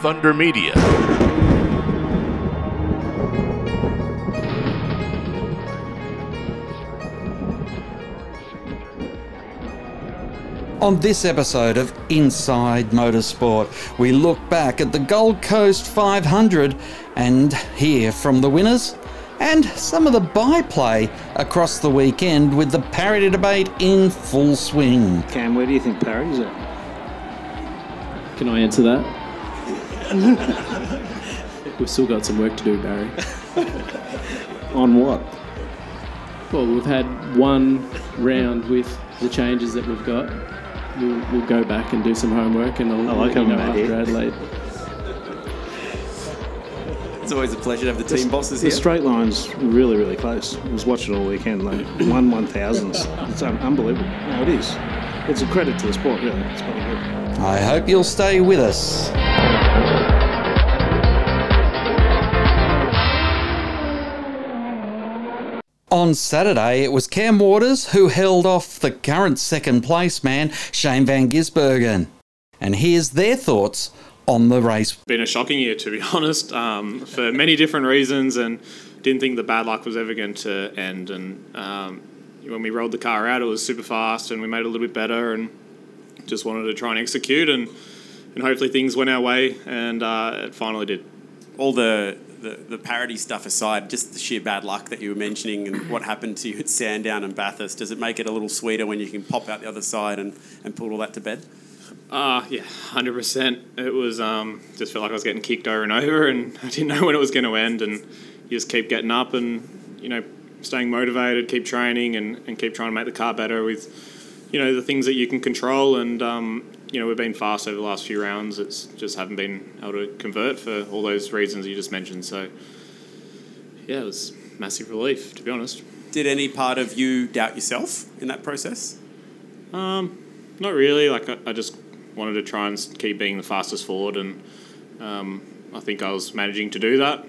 Thunder Media. On this episode of Inside Motorsport, we look back at the Gold Coast 500 and hear from the winners and some of the byplay across the weekend with the parity debate in full swing. Cam, where do you think parity's at? Can I answer that? We've still got some work to do, Barry. On what? Well, we've had one round with the changes that we've got. We'll, we'll go back and do some homework, and I'll I like let you having know Matt after here. Adelaide. It's always a pleasure to have the team bosses here. The here. straight line's really, really close. I was watching all weekend, like one one thousandths. It's un- unbelievable. No, it is. It's a credit to the sport, really. It's pretty good. I hope you'll stay with us. On Saturday, it was Cam Waters who held off the current second place man, Shane Van Gisbergen. And here's their thoughts on the race. been a shocking year to be honest, um, for many different reasons, and didn't think the bad luck was ever going to end. And um, when we rolled the car out, it was super fast, and we made a little bit better, and just wanted to try and execute, and and hopefully things went our way, and uh, it finally did. All the, the, the parity stuff aside, just the sheer bad luck that you were mentioning and what happened to you at Sandown and Bathurst, does it make it a little sweeter when you can pop out the other side and, and put all that to bed? Uh, yeah, hundred percent. It was um, just felt like I was getting kicked over and over, and I didn't know when it was going to end. And you just keep getting up and you know staying motivated, keep training, and, and keep trying to make the car better with you know the things that you can control. And um, you know we've been fast over the last few rounds. It's just haven't been able to convert for all those reasons you just mentioned. So yeah, it was massive relief to be honest. Did any part of you doubt yourself in that process? Um, not really. Like I, I just wanted to try and keep being the fastest forward, and um, I think I was managing to do that.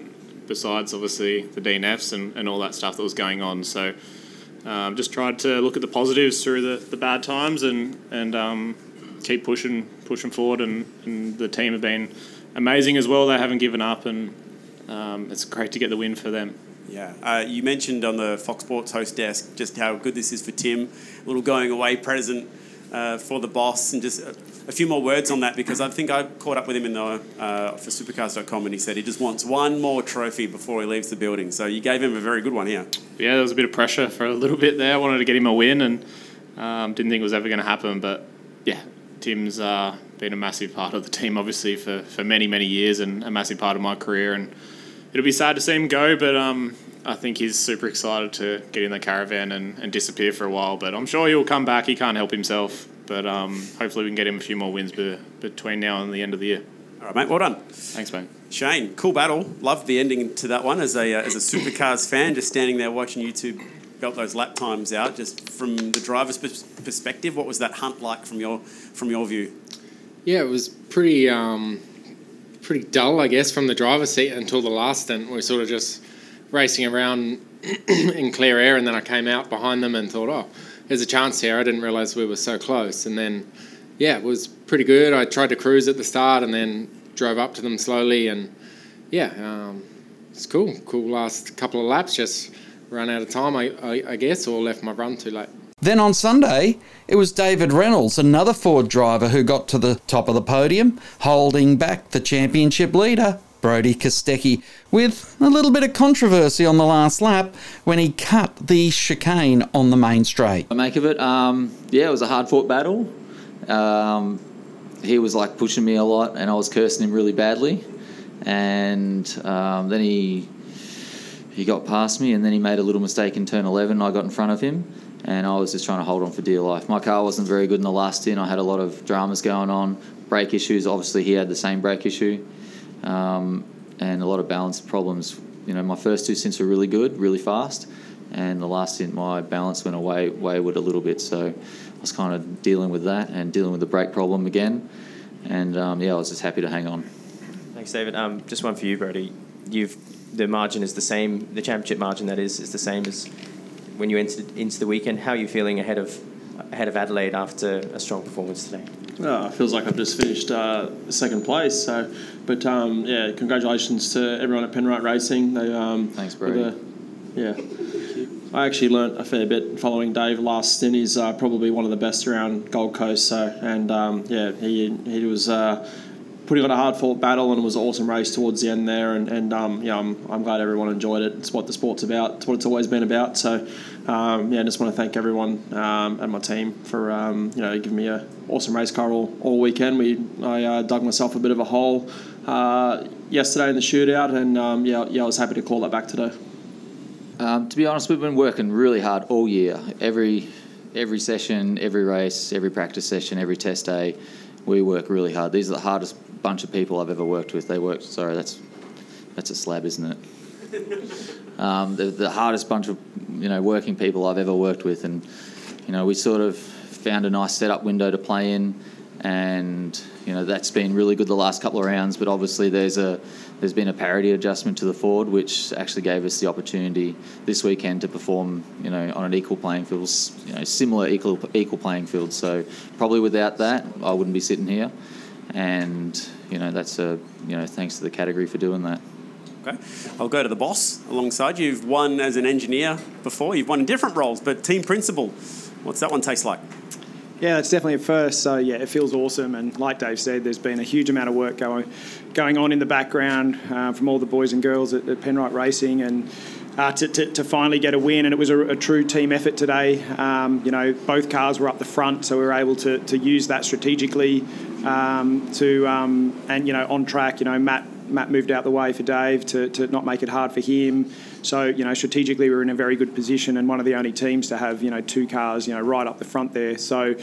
Besides, obviously, the DNFs and, and all that stuff that was going on. So, um, just tried to look at the positives through the, the bad times and and um, keep pushing pushing forward. And, and the team have been amazing as well. They haven't given up, and um, it's great to get the win for them. Yeah. Uh, you mentioned on the Fox Sports host desk just how good this is for Tim. A little going away present uh, for the boss, and just a, a few more words on that because I think I caught up with him in the uh, for Supercars.com and he said he just wants one more trophy before he leaves the building. So you gave him a very good one here. yeah, there was a bit of pressure for a little bit there. I wanted to get him a win and um, didn't think it was ever going to happen. But yeah, Tim's uh, been a massive part of the team, obviously, for, for many, many years and a massive part of my career. And it'll be sad to see him go, but um, I think he's super excited to get in the caravan and, and disappear for a while. But I'm sure he'll come back. He can't help himself. But um, hopefully we can get him a few more wins be- between now and the end of the year. All right, mate. Well done. Thanks, mate. Shane, cool battle. Loved the ending to that one as a, uh, as a Supercars fan, just standing there watching you two belt those lap times out. Just from the driver's perspective, what was that hunt like from your from your view? Yeah, it was pretty um, pretty dull, I guess, from the driver's seat until the last stint. We were sort of just racing around in clear air, and then I came out behind them and thought, oh, there's a chance here. I didn't realise we were so close, and then yeah, it was pretty good. I tried to cruise at the start, and then drove up to them slowly, and yeah, um, it's cool. Cool last couple of laps. Just ran out of time, I, I, I guess, or left my run too late. Then on Sunday, it was David Reynolds, another Ford driver, who got to the top of the podium, holding back the championship leader, Brodie Kostecki, with a little bit of controversy on the last lap when he cut the chicane on the main straight. I make of it. Um, yeah, it was a hard fought battle. Um, he was like pushing me a lot, and I was cursing him really badly. And um, then he he got past me, and then he made a little mistake in turn 11. I got in front of him, and I was just trying to hold on for dear life. My car wasn't very good in the last stint. I had a lot of dramas going on, brake issues. Obviously, he had the same brake issue, um, and a lot of balance problems. You know, my first two stints were really good, really fast, and the last stint, my balance went away wayward a little bit. So I was kind of dealing with that and dealing with the brake problem again. And um, yeah, I was just happy to hang on. Thanks, David. Um, just one for you, Brodie. You've the margin is the same. The championship margin that is is the same as when you entered into the weekend. How are you feeling ahead of ahead of Adelaide after a strong performance today? Oh, it feels like I've just finished uh, second place. So, but um, yeah, congratulations to everyone at Penrite Racing. They um, Thanks, were Brodie. the- yeah, I actually learnt a fair bit following Dave last stint. He's uh, probably one of the best around Gold Coast. So, and um, yeah, he he was. Uh, Putting on a hard fought battle and it was an awesome race towards the end there and, and um, yeah I'm, I'm glad everyone enjoyed it. It's what the sport's about. It's what it's always been about. So um, yeah, I just want to thank everyone um, and my team for um, you know giving me a awesome race car all, all weekend. We I uh, dug myself a bit of a hole uh, yesterday in the shootout and um, yeah yeah I was happy to call that back today. Um, to be honest, we've been working really hard all year. Every every session, every race, every practice session, every test day, we work really hard. These are the hardest bunch of people I've ever worked with. They work. Sorry, that's that's a slab, isn't it? Um, the, the hardest bunch of you know working people I've ever worked with, and you know we sort of found a nice setup window to play in, and you know that's been really good the last couple of rounds. But obviously there's a there's been a parity adjustment to the Ford, which actually gave us the opportunity this weekend to perform you know on an equal playing field, you know similar equal equal playing field. So probably without that, I wouldn't be sitting here, and you know that's a you know thanks to the category for doing that. Okay. I'll go to the boss alongside you. You've won as an engineer before. You've won in different roles, but team principal. What's that one taste like? Yeah, it's definitely a first. So yeah, it feels awesome. And like Dave said, there's been a huge amount of work going going on in the background uh, from all the boys and girls at, at Penrite Racing, and uh, to, to, to finally get a win. And it was a, a true team effort today. Um, you know, both cars were up the front, so we were able to, to use that strategically um, to um, and you know on track. You know, Matt Matt moved out the way for Dave to, to not make it hard for him. So, you know, strategically we are in a very good position and one of the only teams to have, you know, two cars, you know, right up the front there. So,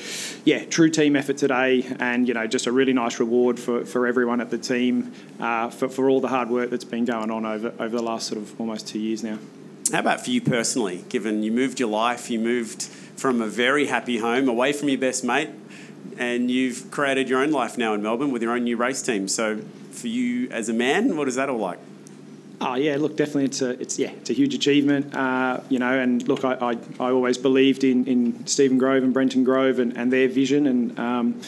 yeah, true team effort today and, you know, just a really nice reward for, for everyone at the team uh, for, for all the hard work that's been going on over, over the last sort of almost two years now. How about for you personally, given you moved your life, you moved from a very happy home away from your best mate, and you've created your own life now in Melbourne with your own new race team. So, for you as a man, what is that all like? Oh yeah, look, definitely it's a it's yeah it's a huge achievement, uh, you know. And look, I, I, I always believed in, in Stephen Grove and Brenton Grove and, and their vision, and um,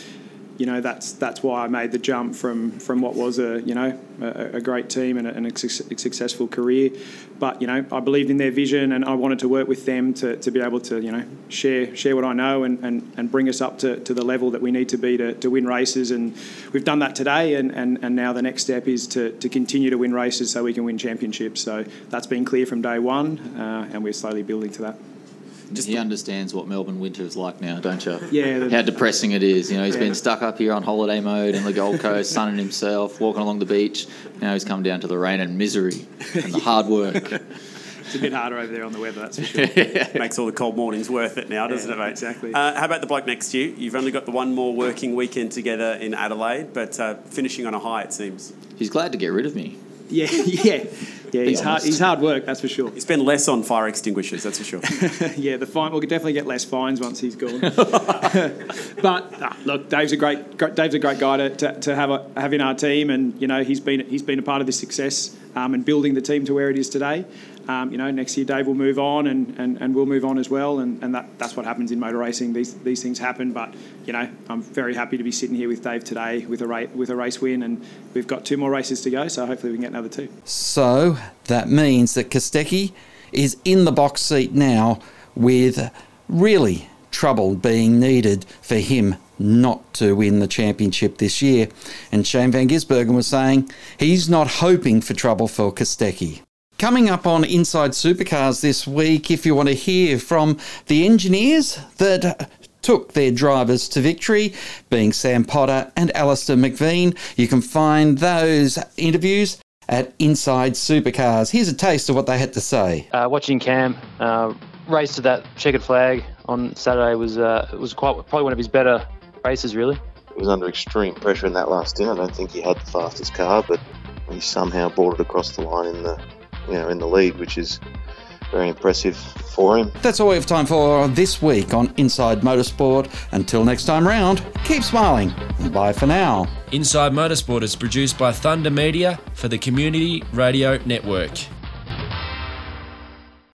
you know that's that's why I made the jump from from what was a you know a, a great team and a, and a suc- successful career. But you know I believed in their vision, and I wanted to work with them to, to be able to you know share share what I know and, and, and bring us up to, to the level that we need to be to, to win races. And we've done that today, and, and, and now the next step is to, to continue to win races so we can win championships. So that's been clear from day one, uh, and we're slowly building to that. He understands what Melbourne winter is like now, don't you? Yeah, the- How depressing it is. You know, he's Yeah. been stuck up here on holiday mode in the Gold Coast, sunning himself, walking along the beach. Now he's come down to the rain and misery and the hard work. It's a bit harder over there on the weather, that's for sure. Makes all the cold mornings worth it now, doesn't Yeah, it, mate? exactly. Uh, how about the bloke next to you? You've only got the one more working weekend together in Adelaide, but uh, finishing on a high, it seems. He's glad to get rid of me. Yeah, yeah, yeah. He's hard. He's hard work, that's for sure. You spend less on fire extinguishers, that's for sure. yeah, the fine. We'll definitely get less fines once he's gone. but ah, look, Dave's a great, great. Dave's a great guy to, to, to have a, have in our team, and you know he's been he's been a part of this success um, and building the team to where it is today. Um, you know, next year Dave will move on, and, and, and we'll move on as well, and, and that, that's what happens in motor racing. These these things happen, but you know, I'm very happy to be sitting here with Dave today with a ra- with a race win, and we've got two more races to go, so hopefully we can get another two. So that means that Kostecki is in the box seat now with really trouble being needed for him not to win the championship this year. And Shane Van Gisbergen was saying he's not hoping for trouble for Kostecki. Coming up on Inside Supercars this week, if you want to hear from the engineers that took their drivers to victory, being Sam Potter and Alistair McVean, you can find those interviews at Inside Supercars. Here's a taste of what they had to say. uh, watching Cam uh, race to that checkered flag on Saturday was uh, was quite probably one of his better races, really. He was under extreme pressure in that last stint. I don't think he had the fastest car, but he somehow brought it across the line in the, you know, in the lead, which is very impressive for him. That's all we have time for this week on Inside Motorsport. Until next time round, keep smiling. Bye for now. Inside Motorsport is produced by Thunder Media for the Community Radio Network.